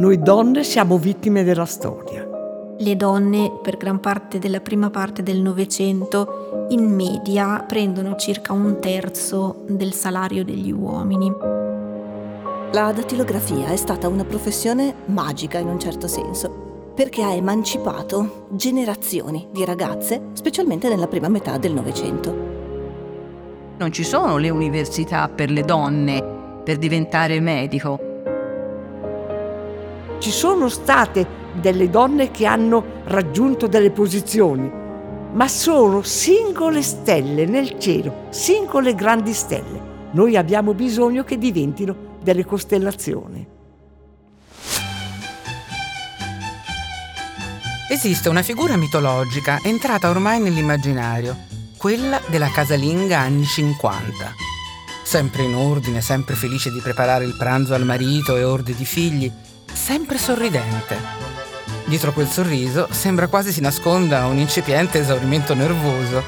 Noi donne siamo vittime della storia. Le donne, per gran parte della prima parte del Novecento, in media prendono circa un terzo del salario degli uomini. La dattilografia è stata una professione magica in un certo senso, perché ha emancipato generazioni di ragazze, specialmente nella prima metà del Novecento. Non ci sono le università per le donne per diventare medico ci sono state delle donne che hanno raggiunto delle posizioni, ma sono singole stelle nel cielo, singole grandi stelle. Noi abbiamo bisogno che diventino delle costellazioni. Esiste una figura mitologica entrata ormai nell'immaginario, quella della casalinga anni 50. Sempre in ordine, sempre felice di preparare il pranzo al marito e orde di figli, sempre sorridente. Dietro quel sorriso sembra quasi si nasconda un incipiente esaurimento nervoso.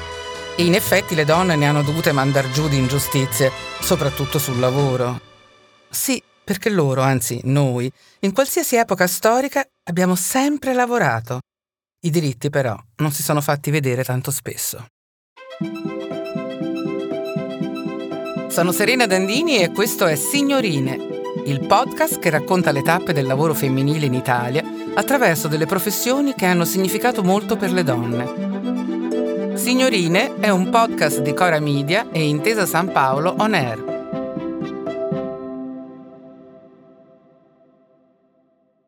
E in effetti le donne ne hanno dovute mandar giù di ingiustizie, soprattutto sul lavoro. Sì, perché loro, anzi noi, in qualsiasi epoca storica abbiamo sempre lavorato. I diritti però non si sono fatti vedere tanto spesso. Sono Serena Dandini e questo è Signorine, il podcast che racconta le tappe del lavoro femminile in Italia attraverso delle professioni che hanno significato molto per le donne. Signorine è un podcast di Cora Media e Intesa San Paolo On Air